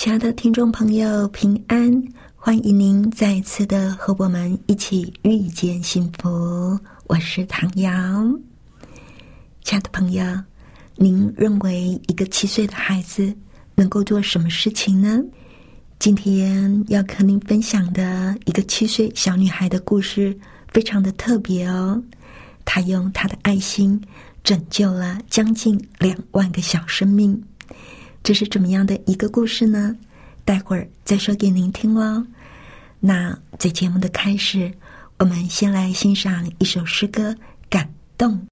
亲爱的听众朋友，平安！欢迎您再次的和我们一起遇见幸福。我是唐瑶。亲爱的朋友，您认为一个七岁的孩子能够做什么事情呢？今天要和您分享的一个七岁小女孩的故事，非常的特别哦。她用她的爱心拯救了将近两万个小生命。这是怎么样的一个故事呢？待会儿再说给您听喽。那在节目的开始，我们先来欣赏一首诗歌《感动》。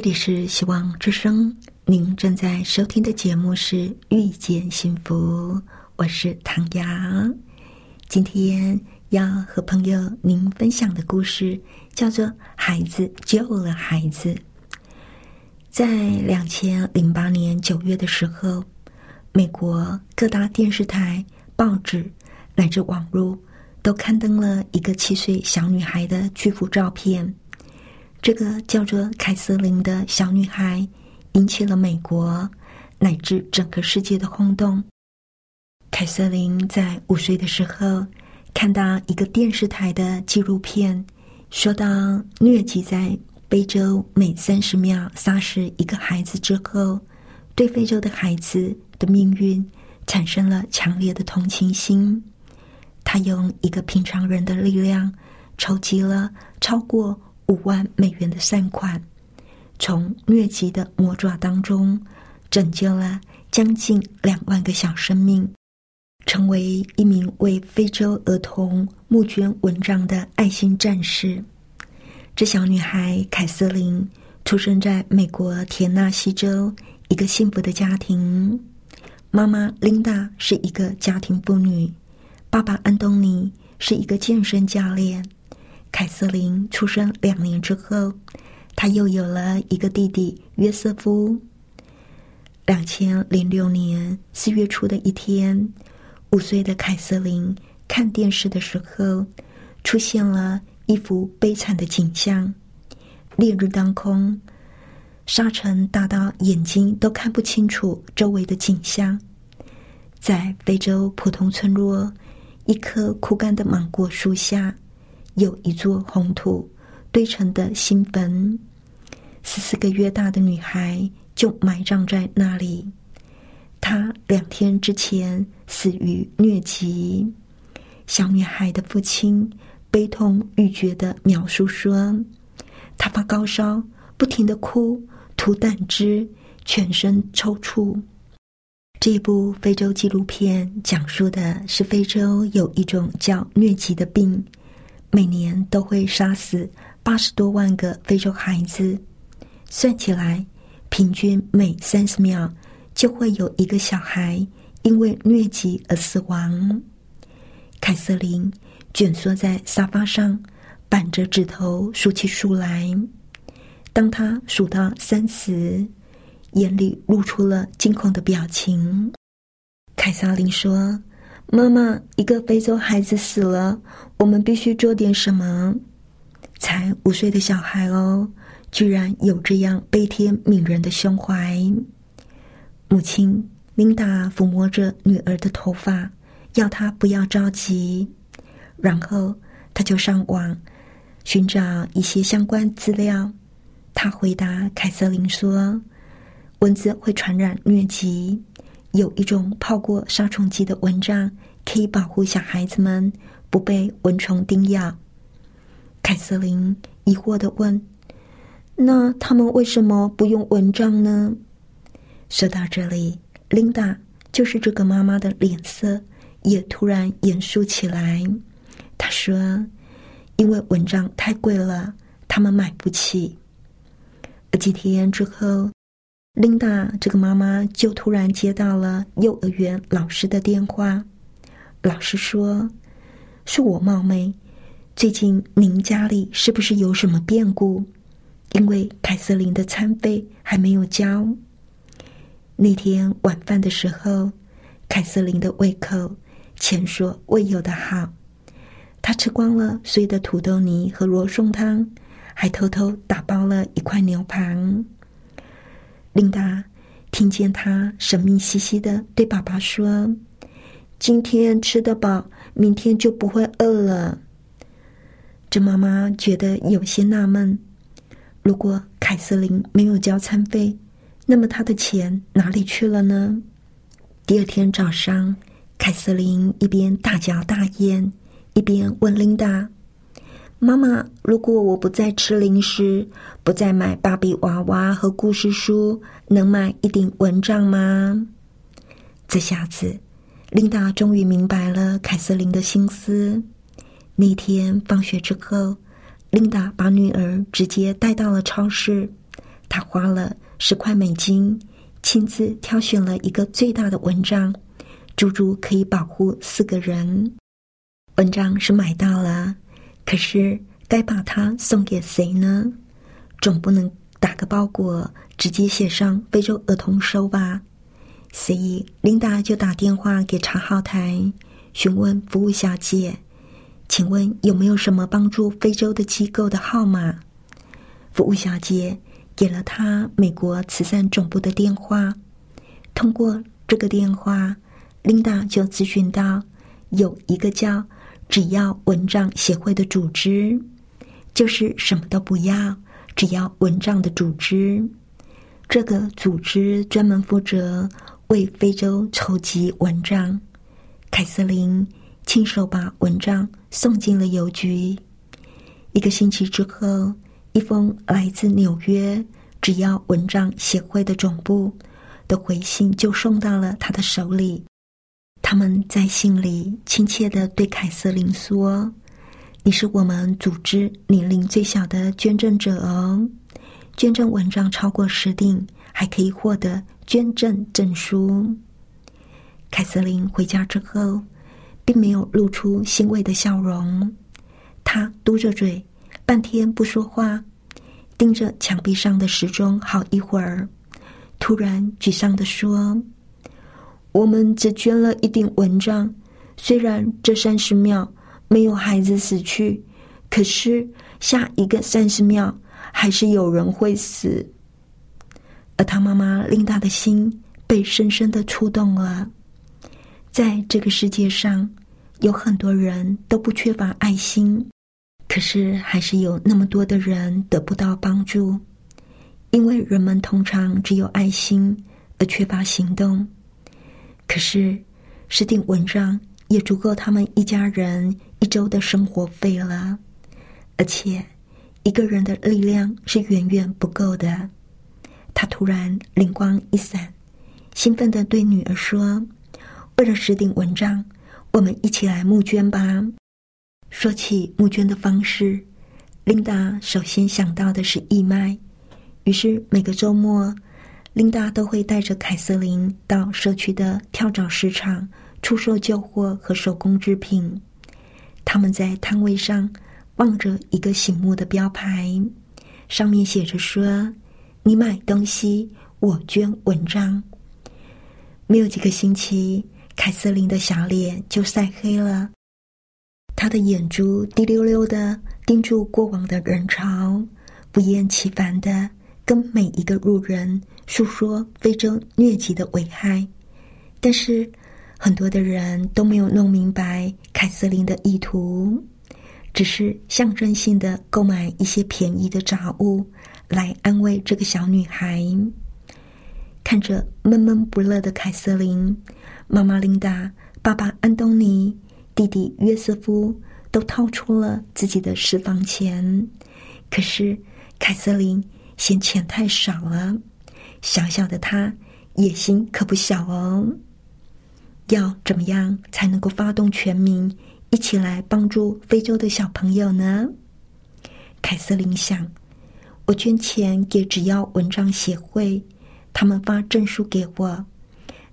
这里是希望之声，您正在收听的节目是《遇见幸福》，我是唐瑶。今天要和朋友您分享的故事叫做《孩子救了孩子》。在两千零八年九月的时候，美国各大电视台、报纸乃至网络都刊登了一个七岁小女孩的巨幅照片。这个叫做凯瑟琳的小女孩引起了美国乃至整个世界的轰动。凯瑟琳在五岁的时候看到一个电视台的纪录片，说到疟疾在非洲每三十秒杀死一个孩子之后，对非洲的孩子的命运产生了强烈的同情心。他用一个平常人的力量筹集了超过。五万美元的善款，从疟疾的魔爪当中拯救了将近两万个小生命，成为一名为非洲儿童募捐文章的爱心战士。这小女孩凯瑟琳出生在美国田纳西州一个幸福的家庭，妈妈琳达是一个家庭妇女，爸爸安东尼是一个健身教练。凯瑟琳出生两年之后，她又有了一个弟弟约瑟夫。两千零六年四月初的一天，五岁的凯瑟琳看电视的时候，出现了一幅悲惨的景象：烈日当空，沙尘大到眼睛都看不清楚周围的景象。在非洲普通村落，一棵枯干的芒果树下。有一座红土堆成的新坟，十四个月大的女孩就埋葬在那里。她两天之前死于疟疾。小女孩的父亲悲痛欲绝的描述说：“她发高烧，不停的哭，吐胆汁，全身抽搐。”这部非洲纪录片讲述的是非洲有一种叫疟疾的病。每年都会杀死八十多万个非洲孩子，算起来，平均每三十秒就会有一个小孩因为疟疾而死亡。凯瑟琳蜷缩在沙发上，板着指头数起数来。当他数到三十，眼里露出了惊恐的表情。凯瑟琳说。妈妈，一个非洲孩子死了，我们必须做点什么。才五岁的小孩哦，居然有这样悲天悯人的胸怀。母亲琳达抚摸着女儿的头发，要她不要着急。然后，他就上网寻找一些相关资料。他回答凯瑟琳说：“蚊子会传染疟疾。”有一种泡过杀虫剂的蚊帐，可以保护小孩子们不被蚊虫叮咬。凯瑟琳疑惑的问：“那他们为什么不用蚊帐呢？”说到这里，琳达就是这个妈妈的脸色也突然严肃起来。她说：“因为蚊帐太贵了，他们买不起。”几天之后。琳达这个妈妈就突然接到了幼儿园老师的电话，老师说：“恕我冒昧，最近您家里是不是有什么变故？因为凯瑟琳的餐费还没有交。那天晚饭的时候，凯瑟琳的胃口前所未有的好，她吃光了所有的土豆泥和罗宋汤，还偷偷打包了一块牛排。”琳达听见他神秘兮兮的对爸爸说：“今天吃得饱，明天就不会饿了。”这妈妈觉得有些纳闷：如果凯瑟琳没有交餐费，那么她的钱哪里去了呢？第二天早上，凯瑟琳一边大嚼大咽，一边问琳达。妈妈，如果我不再吃零食，不再买芭比娃娃和故事书，能买一顶蚊帐吗？这下子，琳达终于明白了凯瑟琳的心思。那天放学之后，琳达把女儿直接带到了超市，她花了十块美金，亲自挑选了一个最大的蚊帐，足足可以保护四个人。蚊帐是买到了，可是该把它送给谁呢？总不能打个包裹，直接写上非洲儿童收吧？所以琳达就打电话给查号台，询问服务小姐：“请问有没有什么帮助非洲的机构的号码？”服务小姐给了她美国慈善总部的电话。通过这个电话，琳达就咨询到有一个叫“只要蚊帐协会”的组织，就是什么都不要，只要蚊帐的组织。这个组织专门负责。为非洲筹集蚊帐，凯瑟琳亲手把蚊帐送进了邮局。一个星期之后，一封来自纽约“只要蚊帐协会”的总部的回信就送到了他的手里。他们在信里亲切的对凯瑟琳说：“你是我们组织年龄最小的捐赠者哦，捐赠蚊帐超过十锭，还可以获得。”捐赠证书。凯瑟琳回家之后，并没有露出欣慰的笑容。她嘟着嘴，半天不说话，盯着墙壁上的时钟好一会儿，突然沮丧的说：“我们只捐了一顶蚊帐，虽然这三十秒没有孩子死去，可是下一个三十秒还是有人会死。”而他妈妈琳达的心被深深的触动了。在这个世界上，有很多人都不缺乏爱心，可是还是有那么多的人得不到帮助，因为人们通常只有爱心而缺乏行动。可是，十顶蚊帐也足够他们一家人一周的生活费了，而且一个人的力量是远远不够的。他突然灵光一闪，兴奋的对女儿说：“为了十顶蚊帐，我们一起来募捐吧。”说起募捐的方式，琳达首先想到的是义卖。于是每个周末，琳达都会带着凯瑟琳到社区的跳蚤市场出售旧货和手工制品。他们在摊位上望着一个醒目的标牌，上面写着说。你买东西，我捐文章。没有几个星期，凯瑟琳的小脸就晒黑了。她的眼珠滴溜溜的盯住过往的人潮，不厌其烦的跟每一个路人诉说非洲疟疾的危害。但是，很多的人都没有弄明白凯瑟琳的意图，只是象征性的购买一些便宜的杂物。来安慰这个小女孩。看着闷闷不乐的凯瑟琳，妈妈琳达、爸爸安东尼、弟弟约瑟夫都掏出了自己的私房钱。可是凯瑟琳嫌钱太少了，小小的他野心可不小哦。要怎么样才能够发动全民一起来帮助非洲的小朋友呢？凯瑟琳想。我捐钱给只要文章协会，他们发证书给我，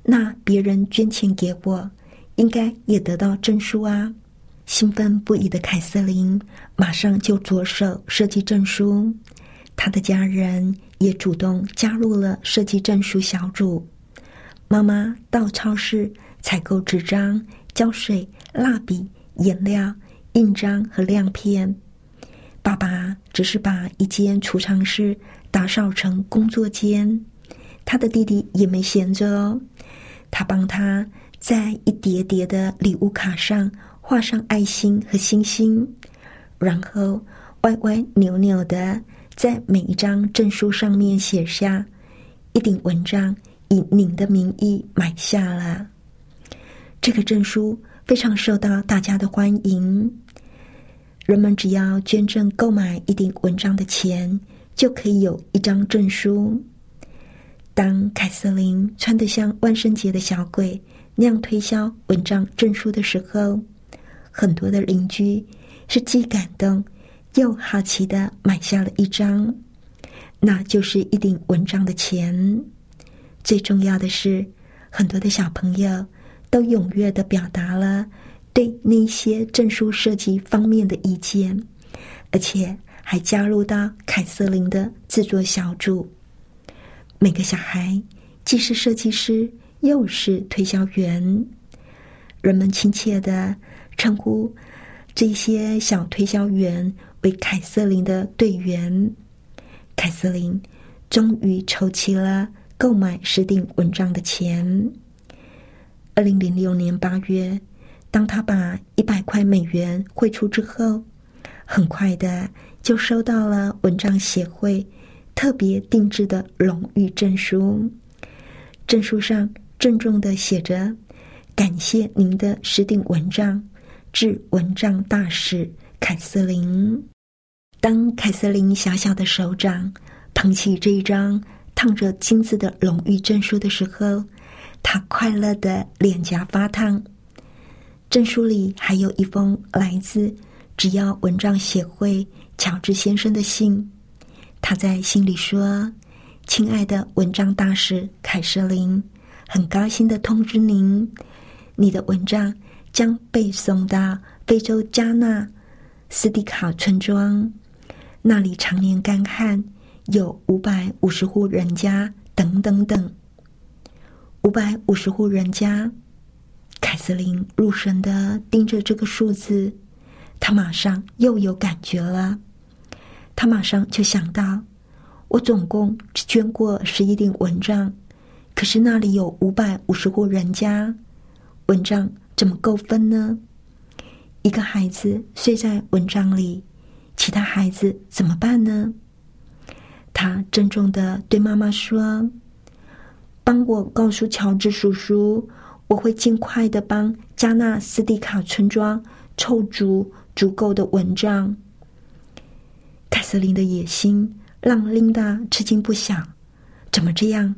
那别人捐钱给我，应该也得到证书啊！兴奋不已的凯瑟琳马上就着手设计证书，他的家人也主动加入了设计证书小组。妈妈到超市采购纸张、胶水、蜡笔、颜料、印章和亮片。爸爸只是把一间储藏室打扫成工作间，他的弟弟也没闲着哦。他帮他在一叠叠的礼物卡上画上爱心和星星，然后歪歪扭扭的在每一张证书上面写下一顶文章，以您的名义买下了。这个证书非常受到大家的欢迎。人们只要捐赠购买一顶文章的钱，就可以有一张证书。当凯瑟琳穿得像万圣节的小鬼那样推销蚊帐证书的时候，很多的邻居是既感动又好奇的买下了一张。那就是一顶蚊帐的钱。最重要的是，很多的小朋友都踊跃的表达了对那些证书设计方面的意见，而且还加入到凯瑟琳的制作小组。每个小孩既是设计师，又是推销员，人们亲切的称呼这些小推销员为凯瑟琳的队员。凯瑟琳终于筹齐了购买十顶蚊帐的钱。二零零六年八月，当他把一百块美元汇出之后，很快的就收到了蚊帐协会特别定制的荣誉证书。证书上郑重的写着：“感谢您的十顶蚊帐，致蚊帐大使凯瑟琳。”当凯瑟琳小小的手掌捧起这一张烫着金字的荣誉证书的时候，她快乐的脸颊发烫。证书里还有一封来自只要蚊帐协会乔治先生的信。他在信里说：“亲爱的蚊帐大使凯瑟琳，很高兴的通知您，你的蚊帐将被送到非洲加纳斯蒂卡村庄。”那里常年干旱，有五百五十户人家，等等等。五百五十户人家，凯瑟琳入神的盯着这个数字，她马上又有感觉了。她马上就想到，我总共只捐过十一顶蚊帐，可是那里有五百五十户人家，蚊帐怎么够分呢？一个孩子睡在蚊帐里。其他孩子怎么办呢？他郑重的对妈妈说：“帮我告诉乔治叔叔，我会尽快的帮加纳斯蒂卡村庄凑足足够的蚊帐。”凯瑟琳的野心让琳达吃惊不小。怎么这样？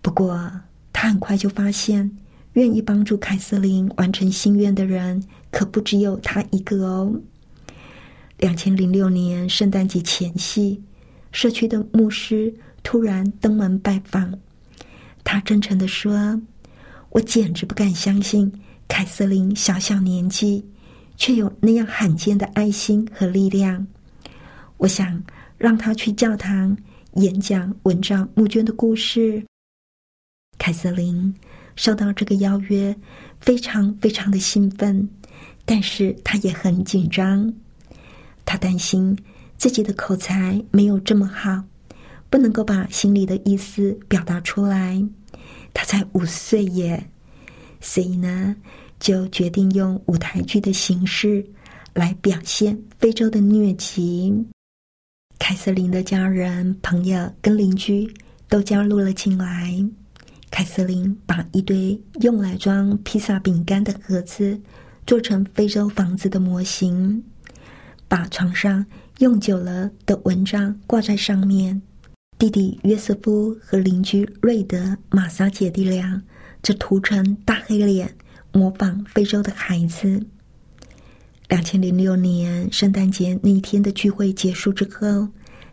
不过他很快就发现，愿意帮助凯瑟琳完成心愿的人可不只有他一个哦。两千零六年圣诞节前夕，社区的牧师突然登门拜访。他真诚的说：“我简直不敢相信，凯瑟琳小小年纪，却有那样罕见的爱心和力量。我想让他去教堂演讲文章募捐的故事。”凯瑟琳受到这个邀约，非常非常的兴奋，但是他也很紧张。他担心自己的口才没有这么好，不能够把心里的意思表达出来。他才五岁耶，所以呢，就决定用舞台剧的形式来表现非洲的疟疾。凯瑟琳的家人、朋友跟邻居都加入了进来。凯瑟琳把一堆用来装披萨饼干的盒子做成非洲房子的模型。把床上用久了的蚊帐挂在上面，弟弟约瑟夫和邻居瑞德、玛莎姐弟俩则涂成大黑脸，模仿非洲的孩子。两千零六年圣诞节那一天的聚会结束之后，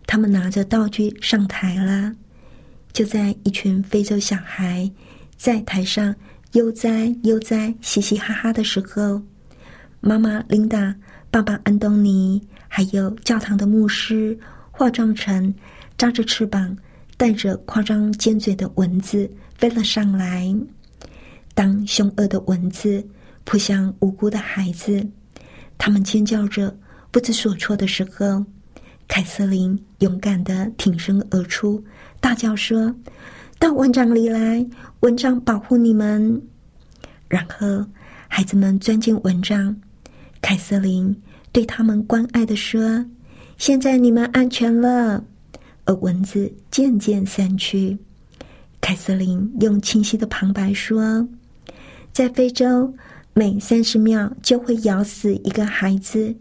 他们拿着道具上台了。就在一群非洲小孩在台上悠哉悠哉、嘻嘻哈哈的时候，妈妈琳达。爸爸安东尼，还有教堂的牧师，化妆成扎着翅膀、带着夸张尖嘴的蚊子飞了上来。当凶恶的蚊子扑向无辜的孩子，他们尖叫着不知所措的时候，凯瑟琳勇敢的挺身而出，大叫说：“到蚊帐里来，蚊帐保护你们。”然后，孩子们钻进蚊帐。凯瑟琳对他们关爱的说：“现在你们安全了。”而蚊子渐渐散去。凯瑟琳用清晰的旁白说：“在非洲，每三十秒就会咬死一个孩子，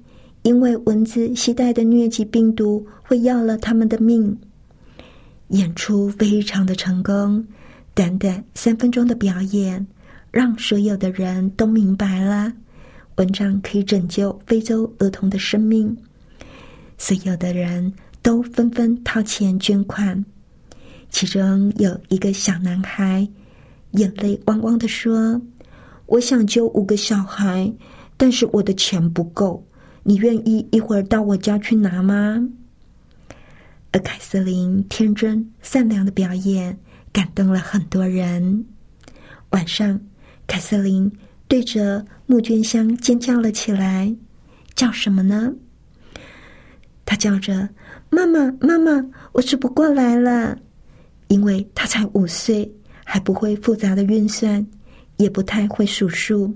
因为蚊子携带的疟疾病毒会要了他们的命。”演出非常的成功，短短三分钟的表演，让所有的人都明白了。文章可以拯救非洲儿童的生命，所有的人都纷纷掏钱捐款。其中有一个小男孩，眼泪汪汪的说：“我想救五个小孩，但是我的钱不够。你愿意一会儿到我家去拿吗？”而凯瑟琳天真善良的表演感动了很多人。晚上，凯瑟琳对着募捐箱尖叫了起来，叫什么呢？她叫着：“妈妈，妈妈，我数不过来了。”因为她才五岁，还不会复杂的运算，也不太会数数。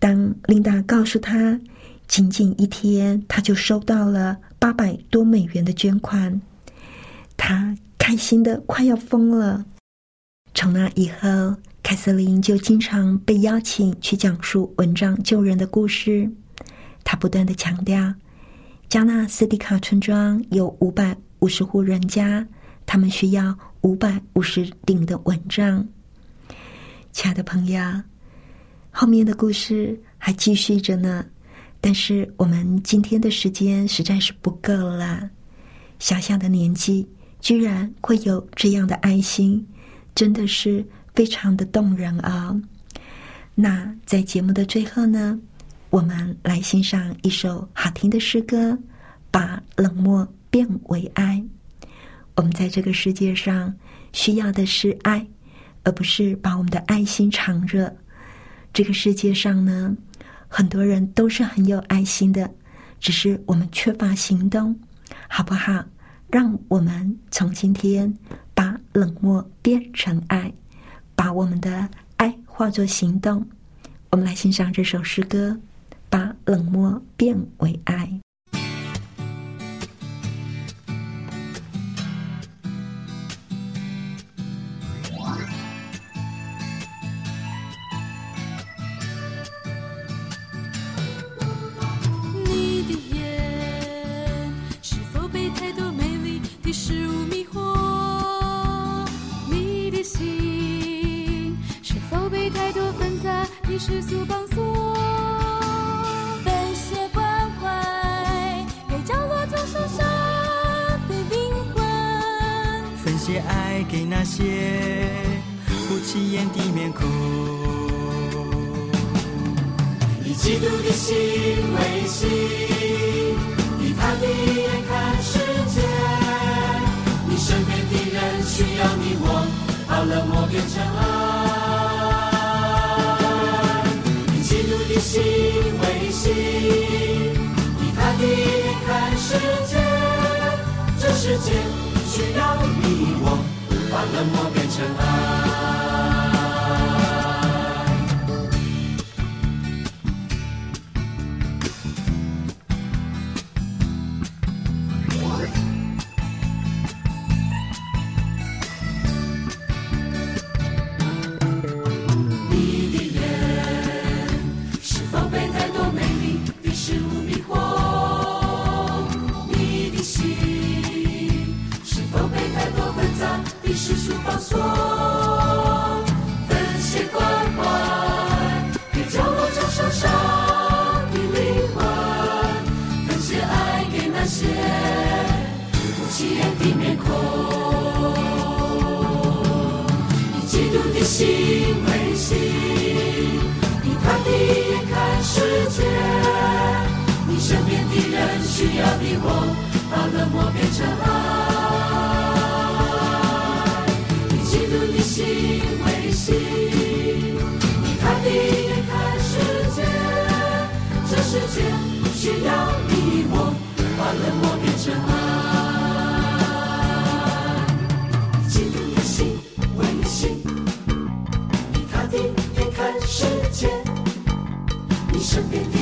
当琳达告诉她，仅仅一天她就收到了八百多美元的捐款，他开心的快要疯了。从那以后，凯瑟琳就经常被邀请去讲述蚊帐救人的故事。他不断的强调，加纳斯蒂卡村庄有五百五十户人家。他们需要五百五十顶的蚊帐。亲爱的朋友，后面的故事还继续着呢，但是我们今天的时间实在是不够了。小小的年纪，居然会有这样的爱心，真的是非常的动人啊！那在节目的最后呢，我们来欣赏一首好听的诗歌，把冷漠变为爱。我们在这个世界上需要的是爱，而不是把我们的爱心藏热。这个世界上呢，很多人都是很有爱心的，只是我们缺乏行动，好不好？让我们从今天把冷漠变成爱，把我们的爱化作行动。我们来欣赏这首诗歌：把冷漠变为爱。世界。这世界需要你我，把冷漠变成爱。你身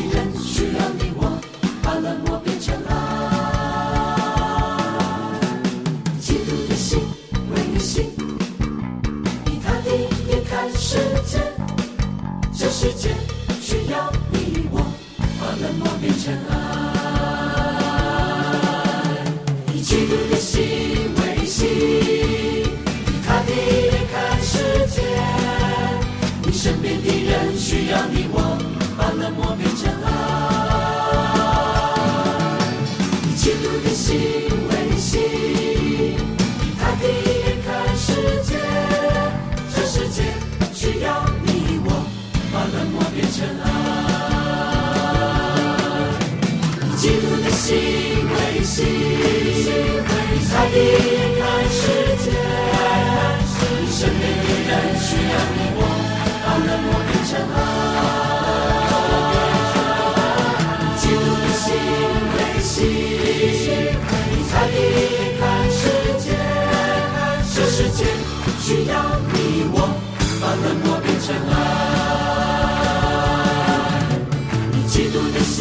需要你我，把冷漠变成爱。你嫉妒的心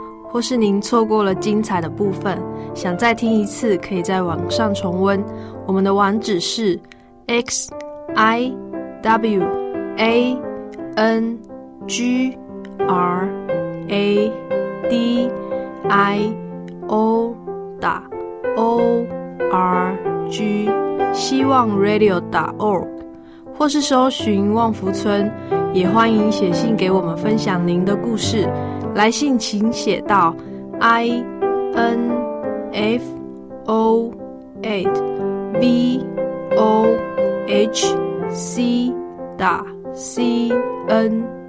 或是您错过了精彩的部分，想再听一次，可以在网上重温。我们的网址是 x i w a n g r a d i o 打 o r g 希望 radio 打 org，或是搜寻旺福村，也欢迎写信给我们分享您的故事。来信请写到 i n f o at v o h c 打 c n